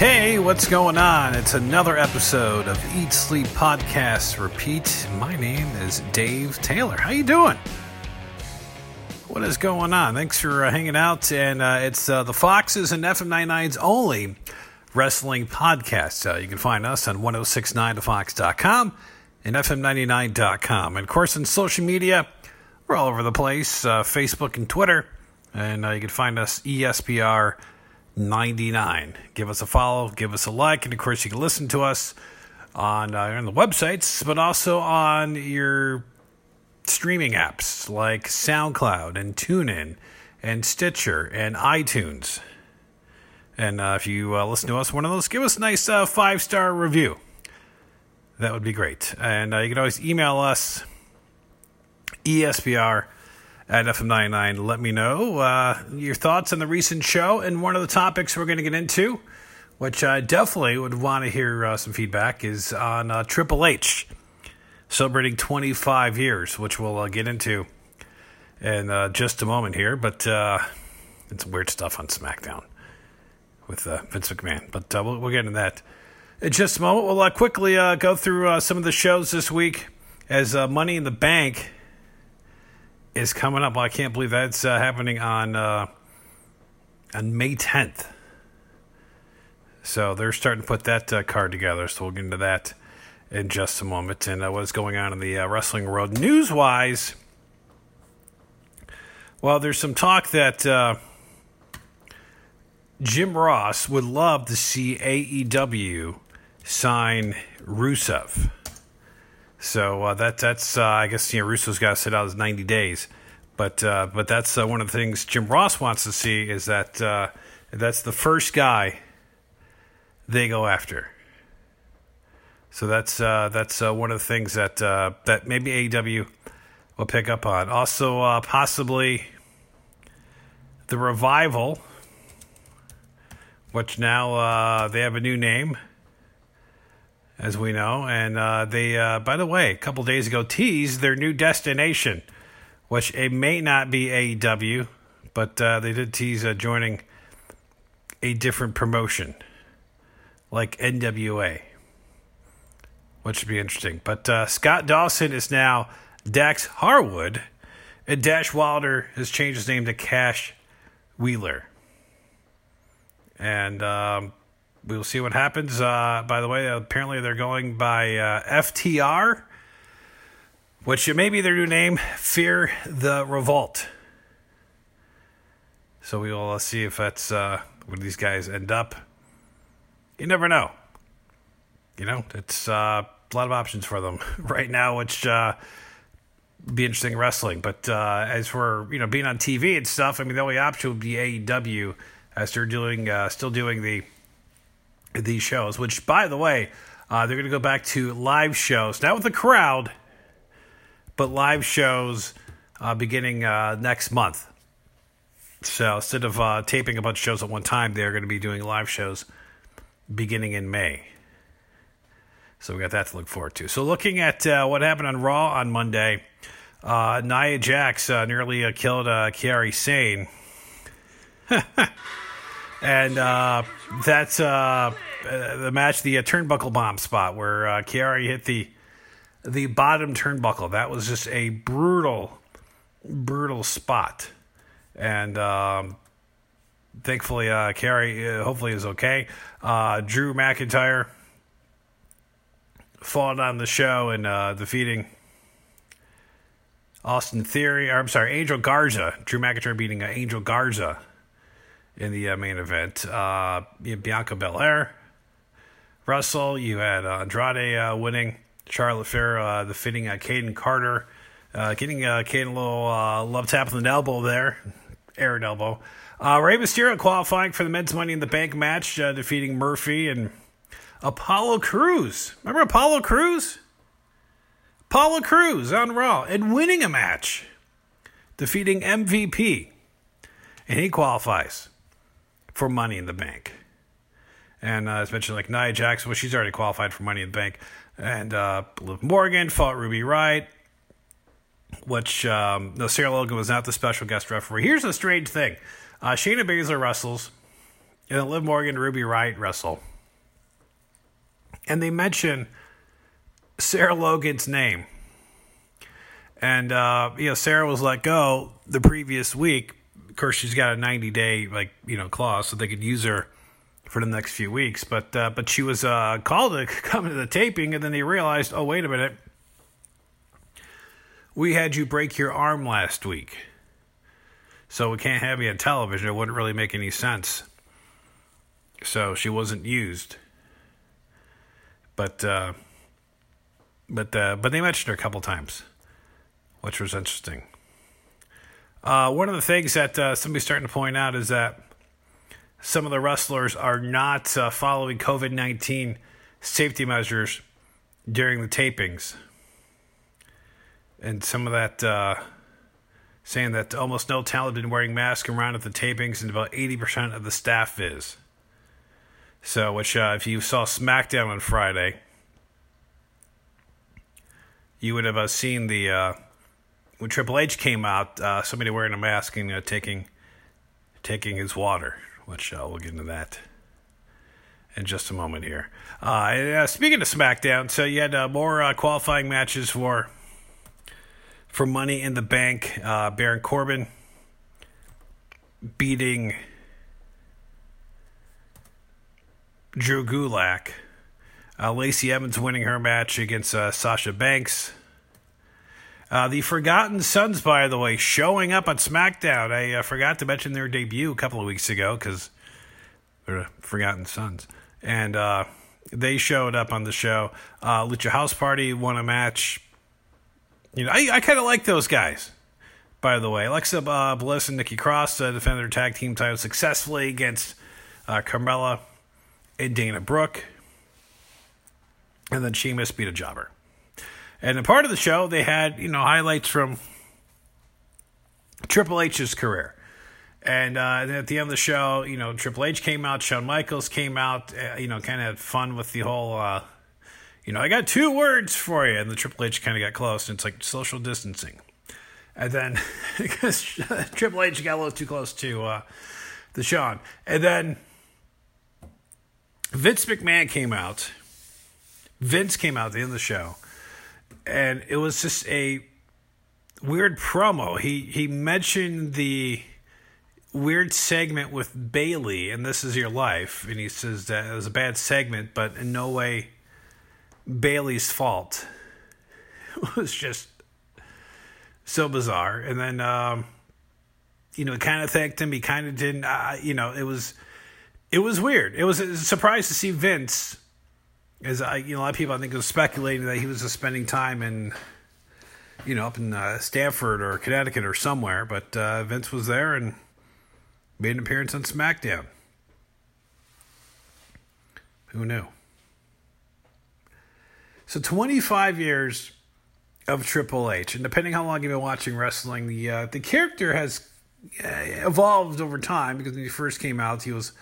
Hey, what's going on? It's another episode of Eat Sleep Podcast Repeat. My name is Dave Taylor. How you doing? What is going on? Thanks for uh, hanging out. And uh, it's uh, the Foxes and FM99's only wrestling podcast. Uh, you can find us on 1069thefox.com and FM99.com. And of course, on social media, we're all over the place uh, Facebook and Twitter. And uh, you can find us ESPR 99. Give us a follow, give us a like, and of course, you can listen to us on, uh, on the websites, but also on your streaming apps like SoundCloud and TuneIn and Stitcher and iTunes. And uh, if you uh, listen to us, one of those, give us a nice uh, five star review. That would be great. And uh, you can always email us, ESPR at FM99. Let me know uh, your thoughts on the recent show and one of the topics we're going to get into, which I definitely would want to hear uh, some feedback, is on uh, Triple H celebrating 25 years, which we'll uh, get into in uh, just a moment here. But uh, it's weird stuff on SmackDown with Vince McMahon. But we'll, we'll, get into that in just a moment. We'll quickly go through some of the shows this week as Money in the Bank is coming up. I can't believe that's uh, happening on uh, on May 10th. So they're starting to put that uh, card together. So we'll get into that in just a moment and uh, what's going on in the uh, wrestling world. News wise, well, there's some talk that uh, Jim Ross would love to see AEW sign Rusev. So uh, that that's uh, I guess you know Rusev's got to sit out his ninety days, but uh, but that's uh, one of the things Jim Ross wants to see is that uh, that's the first guy they go after. So that's uh, that's one of the things that that maybe AEW will pick up on. Also, possibly the revival, which now they have a new name as we know. And uh, they, uh, by the way, a couple days ago teased their new destination, which it may not be AEW, but uh, they did tease uh, joining a different promotion like NWA, which should be interesting. But uh, Scott Dawson is now Dax Harwood, and Dash Wilder has changed his name to Cash Wheeler. And um, we'll see what happens. Uh, by the way, apparently they're going by uh, FTR, which may be their new name, Fear the Revolt. So we will uh, see if that's uh, where these guys end up. You never know. You know, it's uh, a lot of options for them right now, which uh, be interesting wrestling. But as for you know being on TV and stuff, I mean the only option would be AEW as they're doing still doing the these shows, which, by the way, uh, they're going to go back to live shows, not with a crowd, but live shows uh, beginning uh, next month. So instead of uh, taping a bunch of shows at one time, they're going to be doing live shows beginning in May. So we got that to look forward to. So looking at uh, what happened on Raw on Monday, uh, Nia Jax nearly killed uh, Kairi Sane. and uh, that's uh, the match, the uh, turnbuckle bomb spot where uh, hit the the bottom turnbuckle. That was just a brutal, brutal spot, and um, thankfully, uh, uh, hopefully is okay. Uh, Drew McIntyre fought on the show and uh, defeating. Austin Theory, or I'm sorry, Angel Garza. Drew McIntyre beating uh, Angel Garza in the uh, main event. Uh, Bianca Belair, Russell. You had uh, Andrade uh, winning. Charlotte Flair, uh, defeating uh, Kayden Carter, uh, getting uh, Kayden a little love tap on the elbow there, Aaron elbow. Rey Mysterio qualifying for the men's Money in the Bank match, defeating Murphy and Apollo Crews. Remember Apollo Crews? Apollo Crews on Raw and winning a match, defeating MVP, and he qualifies for Money in the Bank. And uh, as mentioned, like Nia Jackson, well, she's already qualified for Money in the Bank. And uh, Liv Morgan fought Ruby Riott, which um, no, Sarah Logan was not the special guest referee. Here's the strange thing: uh, Shayna Baszler wrestles, and Liv Morgan Ruby Riott wrestle. and they mention Sarah Logan's name. And uh, you know, Sarah was let go the previous week. Of course, she's got a 90 day like you know clause, so they could use her for the next few weeks. But uh, but she was uh, called to come to the taping, and then they realized, oh wait a minute, we had you break your arm last week, so we can't have you on television. It wouldn't really make any sense. So she wasn't used. But uh, but uh, but they mentioned her a couple times, which was interesting. Uh, one of the things that uh, somebody's starting to point out is that some of the wrestlers are not uh, following COVID 19 safety measures during the tapings. And some of that uh, saying that almost no talent been wearing masks around at the tapings, and about 80% of the staff is. So, which, uh, if you saw SmackDown on Friday, you would have uh, seen the when Triple H came out, uh, somebody wearing a mask and uh, taking taking his water. Which uh, we'll get into that in just a moment here. Uh, and, speaking of SmackDown, so you had more qualifying matches for for Money in the Bank. Baron Corbin beating Drew Gulak. Uh, Lacey Evans winning her match against uh, Sasha Banks. Uh, the Forgotten Sons, by the way, showing up on SmackDown. I uh, forgot to mention their debut a couple of weeks ago because they're Forgotten Sons. And uh, they showed up on the show. Uh, Lucha House Party won a match. You know, I, I kind of like those guys, by the way. Alexa Bliss and Nikki Cross defended their tag team title successfully against Carmella and Dana Brooke and then Sheamus beat a jobber. And a part of the show, they had you know highlights from Triple H's career. And, uh, at the end of the show, you know, Triple H came out, Shawn Michaels came out, uh, you know, kind of had fun with the whole, uh, you know, I got two words for you. And the Triple H kind of got close, and it's like social distancing. And then, because Triple H got a little too close to uh, the Shawn. And then Vince McMahon came out Vince came out at the end of the show, and it was just a weird promo. He he mentioned the weird segment with Bayley and this is your life, and he says that it was a bad segment, but in no way Bayley's fault. It was just so bizarre, and then um, you know, kind of thanked him. He kind of didn't. Uh, you know, it was it was weird. It was a surprise to see Vince as I, you know, a lot of people I think was speculating that he was just spending time in, you know, up in uh, Stamford or Connecticut or somewhere. But uh, Vince was there and made an appearance on SmackDown. Who knew? So 25 years of Triple H, and depending how long you've been watching wrestling, the uh, the character has uh, evolved over time because when he first came out, he was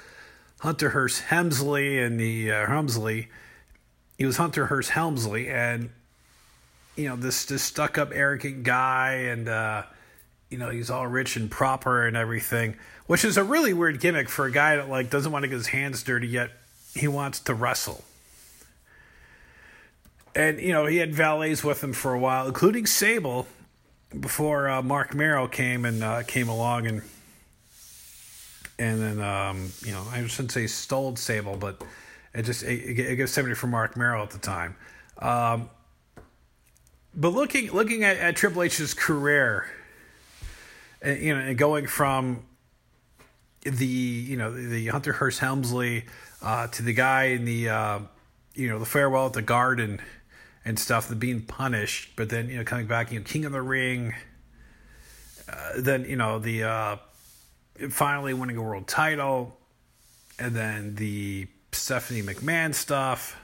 Hunter Hearst Helmsley and the uh, he was Hunter Hearst Helmsley, and you know this this stuck up arrogant guy, and uh, you know he's all rich and proper and everything, which is a really weird gimmick for a guy that like doesn't want to get his hands dirty yet he wants to wrestle. And you know he had valets with him for a while, including Sable, before uh, Marc Mero came and uh, came along and and then um, you know I shouldn't say stole Sable, but it just it, it gives seventy for Marc Mero at the time. Um, but looking looking at, at Triple H's career, and, you know, and going from the you know the Hunter Hearst Helmsley uh, to the guy in the uh, you know the farewell at the garden and stuff, the being punished, but then you know coming back, you know King of the Ring, uh, then you know the uh, finally winning a world title, and then the Stephanie McMahon stuff,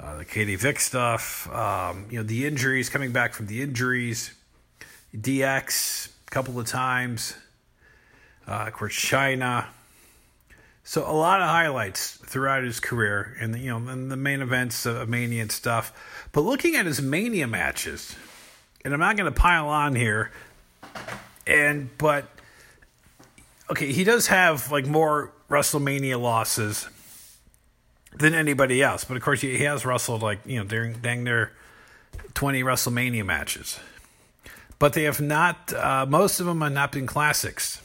uh, the Katie Vick stuff, um, you know, the injuries, coming back from the injuries, DX a couple of times, uh, of course, Chyna. So a lot of highlights throughout his career, and you know, and the main events of Mania and stuff. But looking at his Mania matches, and I'm not going to pile on here, and but okay, he does have like more WrestleMania losses than anybody else. But of course, he has wrestled like you know during dang near twenty WrestleMania matches, but they have not. Uh, most of them have not been classics.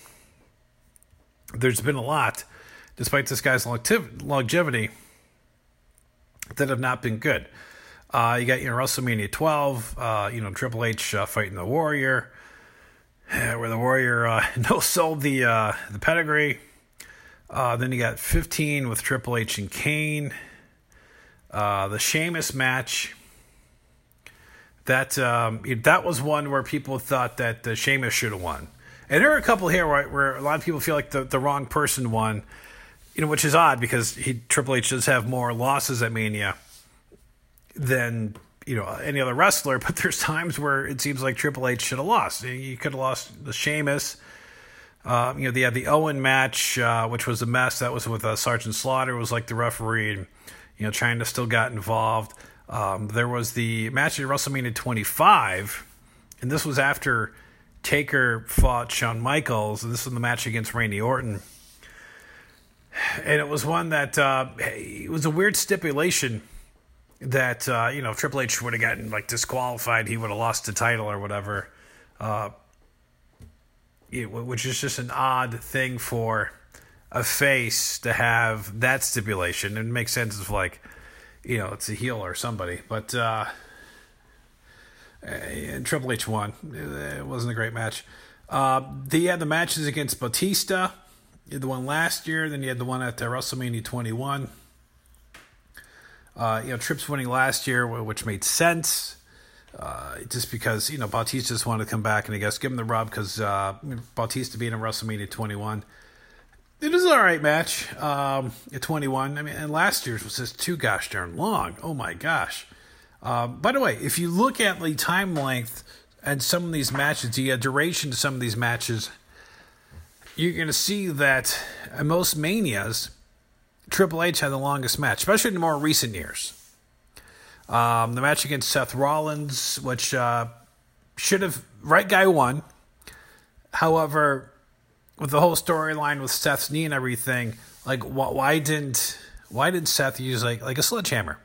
There's been a lot, despite this guy's longevity, that have not been good. Uh, you got you know WrestleMania 12, uh, you know Triple H uh, fighting the Warrior, where the Warrior uh, no sold the uh, the pedigree. Uh, then you got 15 with Triple H and Kane. Uh, the Sheamus match. That um, that was one where people thought that uh, Sheamus should have won, and there are a couple here where, where a lot of people feel like the, the wrong person won, you know, which is odd because he Triple H does have more losses at Mania than you know any other wrestler. But there's times where it seems like Triple H should have lost. You could have lost the Sheamus. Uh, you know, they had the Owen match, uh, which was a mess. That was with uh, Sergeant Slaughter was like the referee, and you know, Chyna still got involved. Um, there was the match at WrestleMania 25, and this was after Taker fought Shawn Michaels, and this was the match against Randy Orton. And it was one that uh, it was a weird stipulation that uh, you know if Triple H would have gotten like disqualified, he would have lost the title or whatever. Which is just an odd thing for a face to have that stipulation. It makes sense if like, you know, it's a heel or somebody, but uh, and Triple H won. It wasn't a great match. Uh, he had the matches against Batista. You had the one last year, then you had the one at uh, WrestleMania 21. Uh, you know, Trips winning last year, which made sense. Uh, just because you know Bautista just wanted to come back and I guess give him the rub because uh, Bautista being in WrestleMania 21, it was an all right match um, at 21. I mean, and last year's was just too gosh darn long. Oh my gosh. Uh, by the way, if you look at the time length and some of these matches, the uh, duration of some of these matches, you're going to see that most manias, Triple H had the longest match, especially in the more recent years. Um, the match against Seth Rollins, which uh, should have right guy won. However, with the whole storyline with Seth's knee and everything, like wh- why didn't why didn't Seth use like like a sledgehammer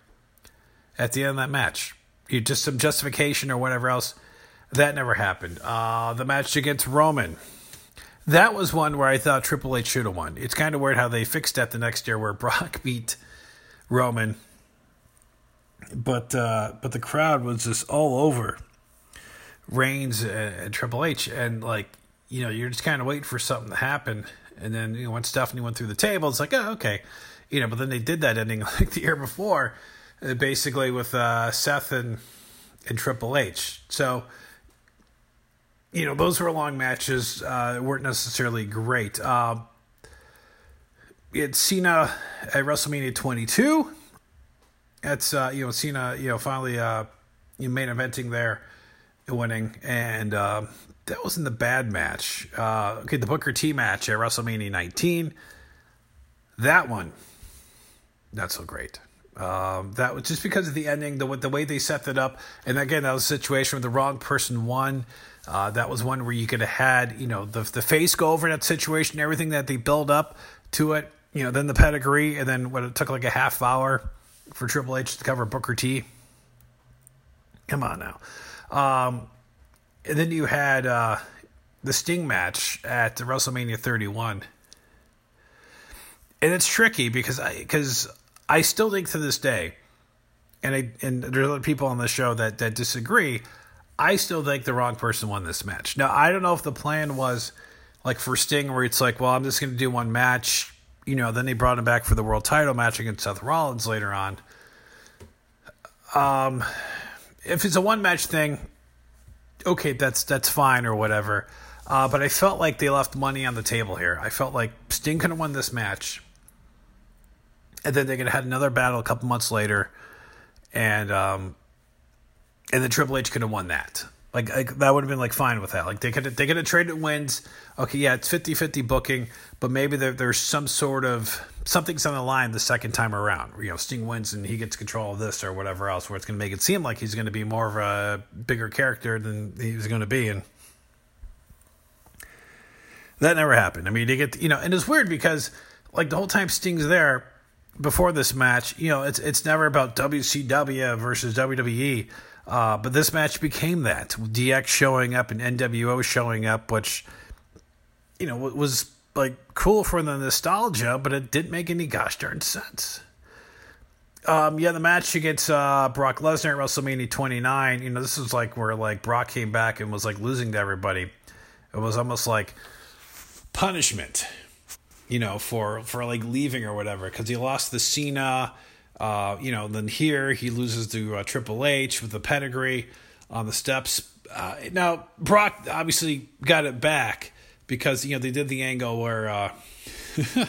at the end of that match? You just some justification or whatever else. That never happened. Uh, the match against Roman. That was one where I thought Triple H should have won. It's kind of weird how they fixed that the next year where Brock beat Roman but uh, but the crowd was just all over Reigns and, Triple H, and like you know, you're just kind of waiting for something to happen, and then you know when Stephanie went through the table, it's like oh okay, you know, but then they did that ending like the year before, uh, basically with uh, Seth and and Triple H, so. You know, those were long matches. Uh, weren't necessarily great. Uh, it's Cena at WrestleMania 22 it's uh, you know Cena you know finally uh, you main eventing there, winning, and uh, that wasn't the bad match. Uh, okay, the Booker T match at WrestleMania 19, that one, not so great. Um, that was just because of the ending, the the way they set that up, and again, that was a situation where the wrong person won. Uh, that was one where you could have had, you know, the the face go over in that situation, everything that they build up to it, you know, then the pedigree, and then what it took like a half hour for Triple H to cover Booker T. Come on now. Um, and then you had uh, the Sting match at WrestleMania 31. And it's tricky because I because I still think to this day, and I and there's other people on the show that that disagree. I still think the wrong person won this match. Now I don't know if the plan was like for Sting, where it's like, well, I'm just going to do one match, you know, then they brought him back for the world title match against Seth Rollins later on. Um, if it's a one match thing, okay, that's that's fine or whatever. Uh, but I felt like they left money on the table here. I felt like Sting could have won this match, and then they could have had another battle a couple months later, and um, and then Triple H could have won that. Like, like that would have been like fine with that. Like they could they could have traded wins. Okay, yeah, it's 50-50 booking, but maybe there, there's some sort of something's on the line the second time around. You know, Sting wins and he gets control of this or whatever else, where it's going to make it seem like he's going to be more of a bigger character than he's going to be, and that never happened. I mean, they get you know, and it's weird because like the whole time Sting's there, before this match, you know, it's it's never about WCW versus WWE, uh, but this match became that. DX showing up and NWO showing up, which you know was like cool for the nostalgia, but it didn't make any gosh darn sense. Um, yeah, the match against uh, Brock Lesnar at WrestleMania 29. You know, this was like where like Brock came back and was like losing to everybody. It was almost like punishment, you know, for for like leaving or whatever because he lost the Cena. Uh, you know, then here he loses to uh, Triple H with the pedigree on the steps. Uh, now Brock obviously got it back because you know they did the angle where uh,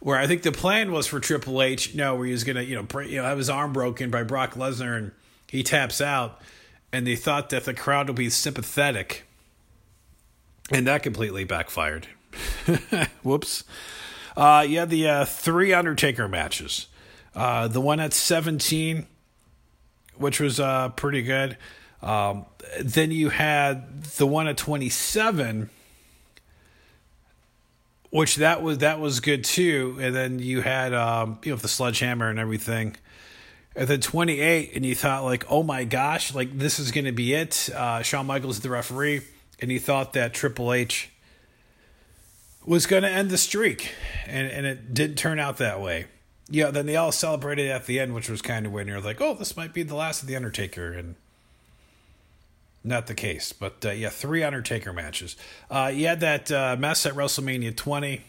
where I think the plan was for Triple H, you know, where he was gonna you know break, you know have his arm broken by Brock Lesnar and he taps out, and they thought that the crowd would be sympathetic, and that completely backfired. Whoops. Uh, yeah, the uh, three Undertaker matches. Uh, the one at 17, which was uh, pretty good. Um, then you had the one at 27, which that was that was good too. And then you had um, you know the sledgehammer and everything. And then 28, and you thought like, oh my gosh, like this is going to be it. Uh, Shawn Michaels is the referee, and you thought that Triple H was going to end the streak, and and it didn't turn out that way. Yeah, then they all celebrated at the end, which was kind of when you're like, oh, this might be the last of the Undertaker, and not the case. But uh, yeah, three Undertaker matches. Uh, you had that uh, mess at WrestleMania 20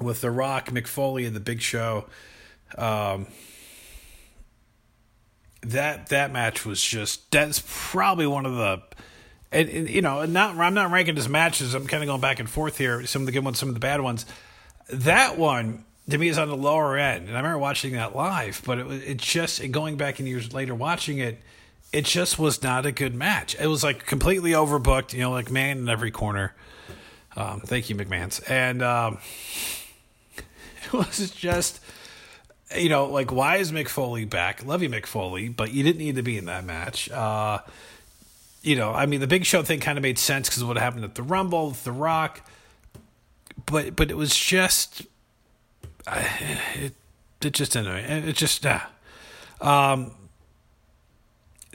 with The Rock, Mick Foley, and The Big Show. Um, that that match was just that's probably one of the and, and, you know not I'm not ranking as matches I'm kind of going back and forth here some of the good ones some of the bad ones that one to me is on the lower end and I remember watching that live but it it just going back in years later watching it it just was not a good match. It was like completely overbooked, you know, like man in every corner. Um, thank you, McMahon's. And um, it was just, you know, like, why is Mick Foley back? Love you, Mick Foley, but you didn't need to be in that match. Uh, you know, I mean, the Big Show thing kind of made sense because of what happened at the Rumble The Rock. But but it was just, it, it just didn't. It just, uh, um,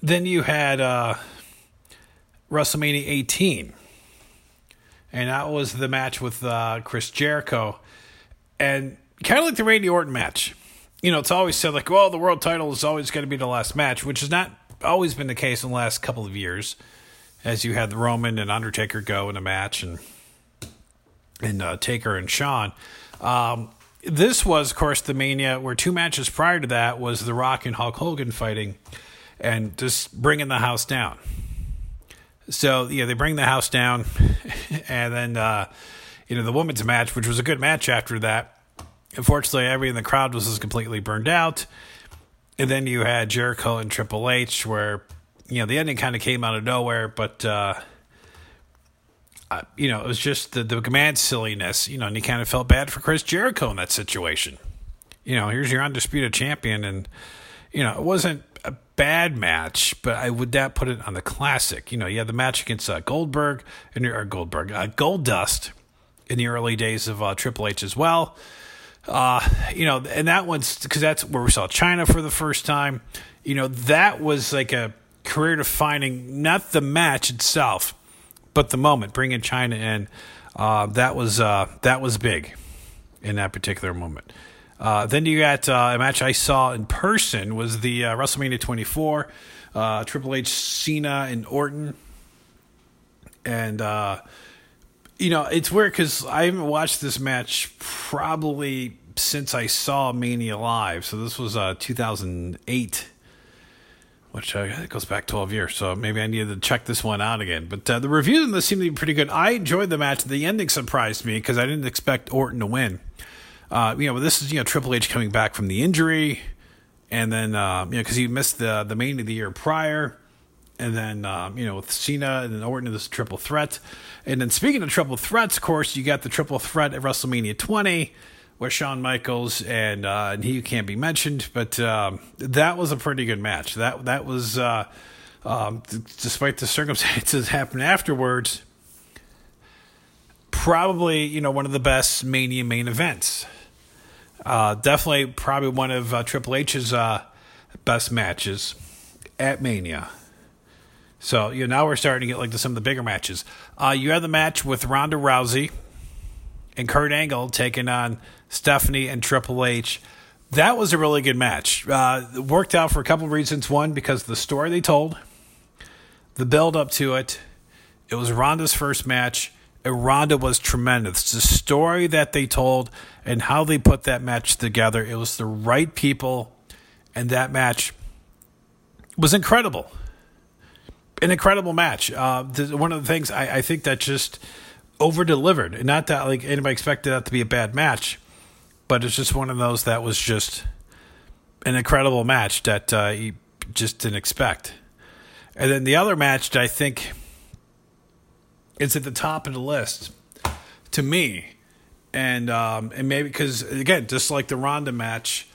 then you had uh, WrestleMania 18, and that was the match with uh, Chris Jericho, and kind of like the Randy Orton match. You know, it's always said like, well, the world title is always going to be the last match, which has not always been the case in the last couple of years, as you had the Roman and Undertaker go in a match, and and uh, Taker and Shawn. Um, this was, of course, the Mania where two matches prior to that was The Rock and Hulk Hogan fighting and just bringing the house down. So yeah, they bring the house down, and then uh, you know the women's match, which was a good match after that. Unfortunately, everybody in the crowd was just completely burned out. And then you had Jericho and Triple H, where you know the ending kind of came out of nowhere, but uh, uh, you know it was just the the command silliness, you know, and you kind of felt bad for Chris Jericho in that situation. You know, here's your undisputed champion, and you know it wasn't a bad match, but I would not put it on the classic. You know, you had the match against uh, Goldberg and or Goldberg, uh, Goldust in the early days of uh, Triple H as well. Uh, you know, and that one's because that's where we saw Chyna for the first time. You know, that was like a career defining, not the match itself, but the moment bringing Chyna in. Uh, that was uh, that was big in that particular moment. Uh, then you got uh, a match I saw in person was the uh, WrestleMania 24, uh, Triple H, Cena, and Orton. And you know it's weird because I haven't watched this match probably since I saw Mania live. So this was 2008 which uh, goes back 12 years. So maybe I needed to check this one out again. But uh, the reviews on this seem to be pretty good. I enjoyed the match. The ending surprised me because I didn't expect Orton to win. Uh, you know, this is you know Triple H coming back from the injury, and then uh, you know because he missed the the main of the year prior, and then um, you know with Cena and then Orton this triple threat, and then speaking of triple threats, of course you got the triple threat at WrestleMania 20 with Shawn Michaels and uh, and he can't be mentioned, but um, that was a pretty good match. That that was uh, um, despite the circumstances happened afterwards, probably you know one of the best Mania main events Uh, definitely, probably one of uh, Triple H's uh, best matches at Mania. So you know now we're starting to get like to some of the bigger matches. Uh, you had the match with Ronda Rousey and Kurt Angle taking on Stephanie and Triple H. That was a really good match. Uh, worked out for a couple reasons. One, because the story they told, the build up to it. It was Ronda's first match, and Ronda was tremendous. The story that they told and how they put that match together, it was the right people, and that match was incredible. An incredible match. Uh, one of the things I, I think that just over delivered, and not that like anybody expected that to be a bad match but it's just one of those that was just an incredible match that uh, you just didn't expect. And then the other match that I think is at the top of the list to me, and um, and maybe because again, just like the Ronda match,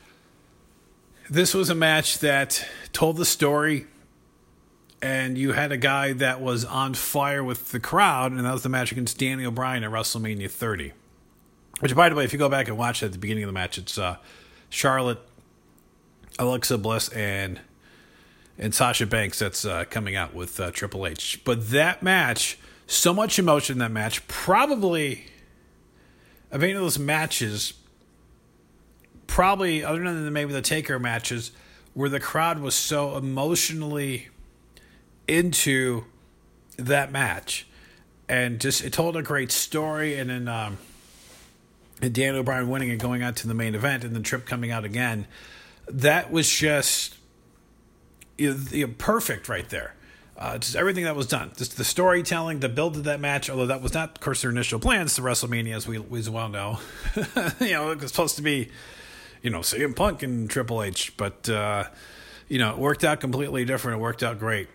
this was a match that told the story. And you had a guy that was on fire with the crowd, and that was the match against Daniel Bryan at WrestleMania 30. Which, by the way, if you go back and watch at the beginning of the match, it's uh, Charlotte, Alexa Bliss, and and Sasha Banks that's uh, coming out with uh, Triple H. But that match, so much emotion in that match, probably of any of those matches, probably other than maybe the Taker matches, where the crowd was so emotionally into that match, and just it told a great story, and then. Um, Daniel Bryan winning and going out to the main event and the trip coming out again. That was just you know, perfect right there. Uh, just everything that was done, just the storytelling, the build of that match. Although that was not, of course, their initial plans to WrestleMania, as we, we as well know. you know, it was supposed to be, you know, CM Punk and Triple H, but uh, you know, it worked out completely different. It worked out great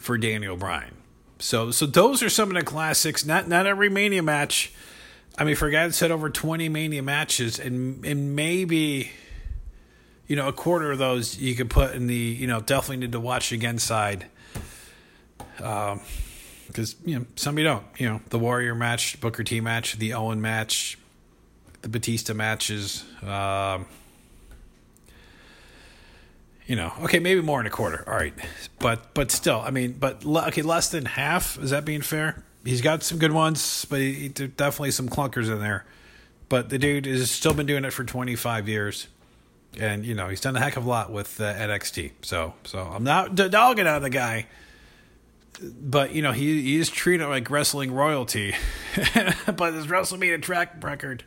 for Daniel Bryan. So, so those are some of the classics. Not not every Mania match I mean, for a guy that's had over 20 Mania matches, and and maybe, you know, a quarter of those you could put in the, you know, definitely need to watch again side. Um, because you know some you don't. You know, the Warrior match, Booker T match, the Owen match, the Batista matches. Um, you know, okay, maybe more in a quarter. All right, but but still, I mean, but okay, less than half. Is that being fair? he's got some good ones, but he, definitely some clunkers in there. But the dude has still been doing it for 25 years, and you know he's done a heck of a lot with uh, NXT. So, so I'm not dogging on the guy, but you know he he is treated like wrestling royalty. but his WrestleMania track record,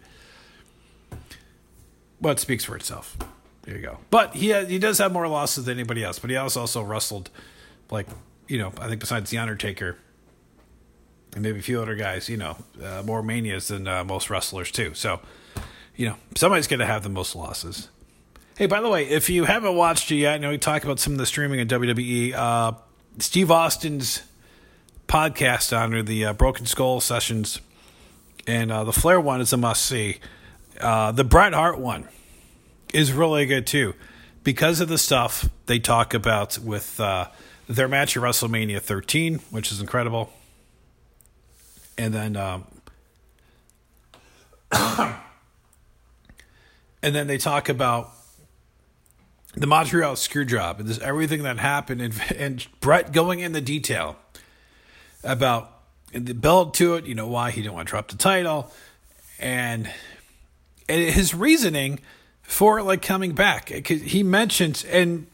well, it speaks for itself. There you go. But he he does have more losses than anybody else. But he also also wrestled, like you know, I think besides the Undertaker and maybe a few other guys, you know, uh, more manias than uh, most wrestlers too. So, you know, somebody's going to have the most losses. Hey, by the way, if you haven't watched it yet, I know we talked about some of the streaming in WWE. Uh, Steve Austin's podcast under the uh, Broken Skull sessions, and uh, the Flair one is a must see. Uh, the Bret Hart one is really good too, because of the stuff they talk about with their match at WrestleMania 13, which is incredible. And then um, and then they talk about the Montreal screw job and this everything that happened and, and Bret going in the detail about the build to it, you know, why he didn't want to drop the title. And, and his reasoning for like coming back. Because he mentions and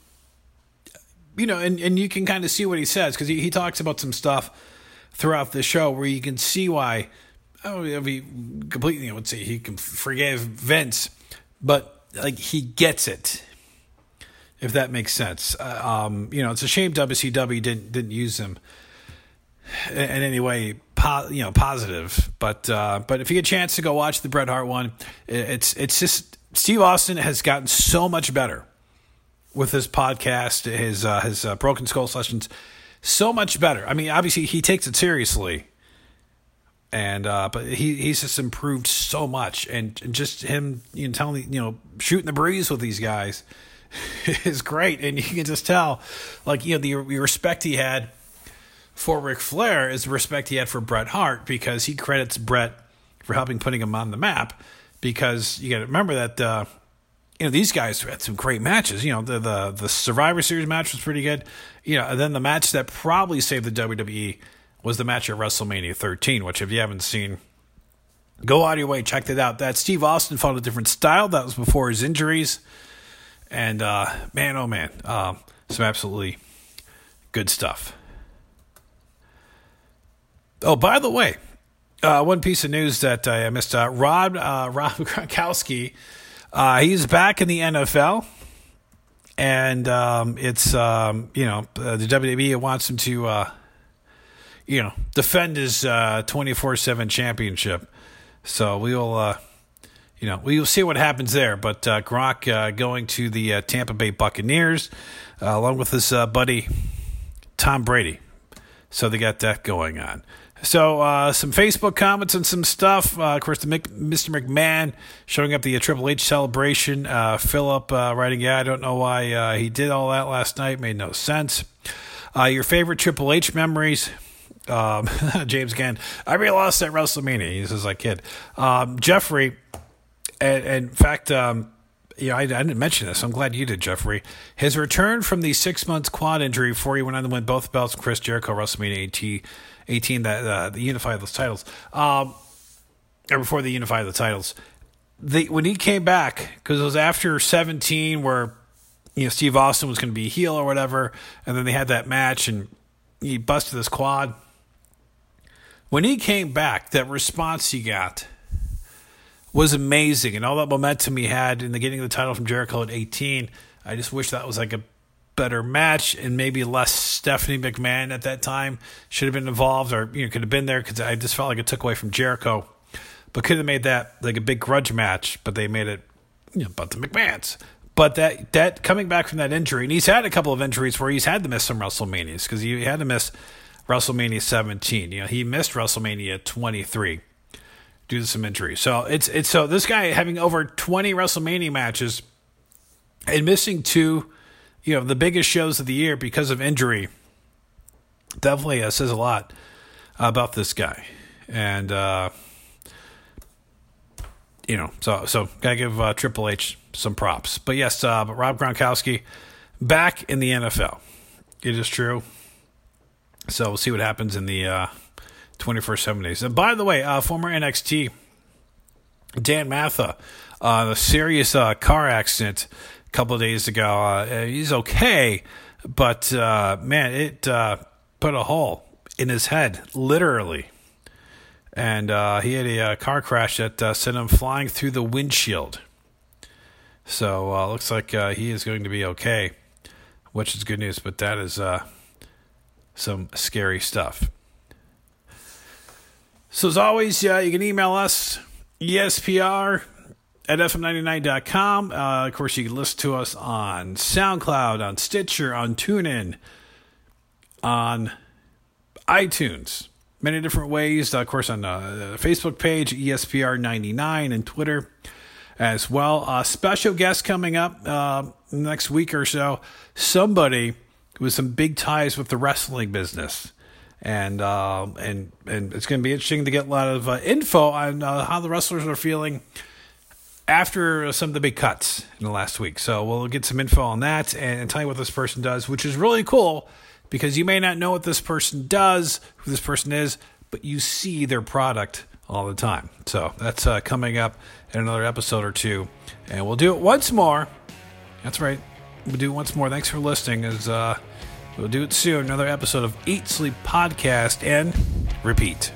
you know, and, and you can kind of see what he says because he, he talks about some stuff throughout the show where you can see why. Oh, he completely I would say he can forgive Vince, but like he gets it. If that makes sense, uh, um, you know, it's a shame WCW didn't didn't use him in, in any way, po- you know, positive. But uh, but if you get a chance to go watch the Bret Hart one, it's it's just Steve Austin has gotten so much better with his podcast, his uh, his uh, Broken Skull sessions. So much better. I mean, obviously he takes it seriously, and uh, but he he's just improved so much, and, and just him you know telling you know shooting the breeze with these guys is great, and you can just tell like you know the, the respect he had for Ric Flair is the respect he had for Bret Hart because he credits Bret for helping putting him on the map because you got to remember that uh, you know these guys had some great matches. You know the the the Survivor Series match was pretty good. You know, and then the match that probably saved the WWE was the match at WrestleMania 13, which if you haven't seen, go out of your way check that out. That Steve Austin fought a different style. That was before his injuries, and uh, man, oh man, uh, some absolutely good stuff. Oh, by the way, uh, one piece of news that I missed: uh, Rob uh, Rob Gronkowski, uh, he's back in the NFL, and um, it's um, you know uh, the WWE wants him to uh, you know defend his twenty four seven championship. So we'll you know we'll see what happens there. But Gronk going to the Tampa Bay Buccaneers along with his buddy Tom Brady. So they got that going on. So uh, some Facebook comments and some stuff. Uh, of course, the Mc, Mr. McMahon showing up the uh, Triple H celebration. Uh, Philip uh, writing, "Yeah, I don't know why uh, he did all that last night. Made no sense." your favorite Triple H memories. Um, James again. I lost at WrestleMania. He says, "I kid." Um, Jeffrey, and, and in fact. Um, I, I, didn't mention this. I'm glad you did, Jeffrey. His return from the six months quad injury before he went on to win both belts Chris Jericho WrestleMania 18, 18 that uh, the unified those titles, um, or before they unified the titles. The, when he came back, because it was after 17 where you know Steve Austin was going to be a heel or whatever, and then they had that match and he busted his quad. When he came back, that response he got was amazing, and all that momentum he had in the getting the title from Jericho at 18. I just wish that was like a better match and maybe less Stephanie McMahon at that time should have been involved or you know could have been there because I just felt like it took away from Jericho, but could have made that like a big grudge match. But they made it you know about the McMahons. But that that coming back from that injury, and he's had a couple of injuries where he's had to miss some WrestleManias because he had to miss WrestleMania 17. You know he missed WrestleMania 23 due to some injuries. So it's it's so this guy having over 20 WrestleMania matches and missing two, you know, the biggest shows of the year because of injury. Definitely uh, says a lot about this guy, and uh, you know, so so gotta give uh, Triple H some props. But yes, uh, but Rob Gronkowski back in the NFL. It is true. So we'll see what happens in the uh, 24 7 days. And by the way, uh, former NXT Dan Matha, a serious uh, car accident a couple of days ago. Uh, he's okay, but uh, man, it uh, put a hole in his head, literally. And uh, he had a, car crash that sent him flying through the windshield. So looks like he is going to be okay, which is good news. But that is some scary stuff. So, as always, uh, you can email us, ESPR at FM99.com. Uh, of course, you can listen to us on SoundCloud, on Stitcher, on TuneIn, on iTunes. Many different ways. Uh, of course, on uh, Facebook page, ESPR99, and Twitter as well. A special guest coming up uh, next week or so. Somebody with some big ties with the wrestling business and uh, and and it's going to be interesting to get a lot of uh, info on uh, how the wrestlers are feeling after some of the big cuts in the last week. So we'll get some info on that and, tell you what this person does, which is really cool because you may not know what this person does, who this person is, but you see their product all the time. So that's uh, coming up in another episode or two, and we'll do it once more. That's right, we'll do it once more. Thanks for listening. As uh, We'll do it soon. Another episode of Eat Sleep Podcast and repeat.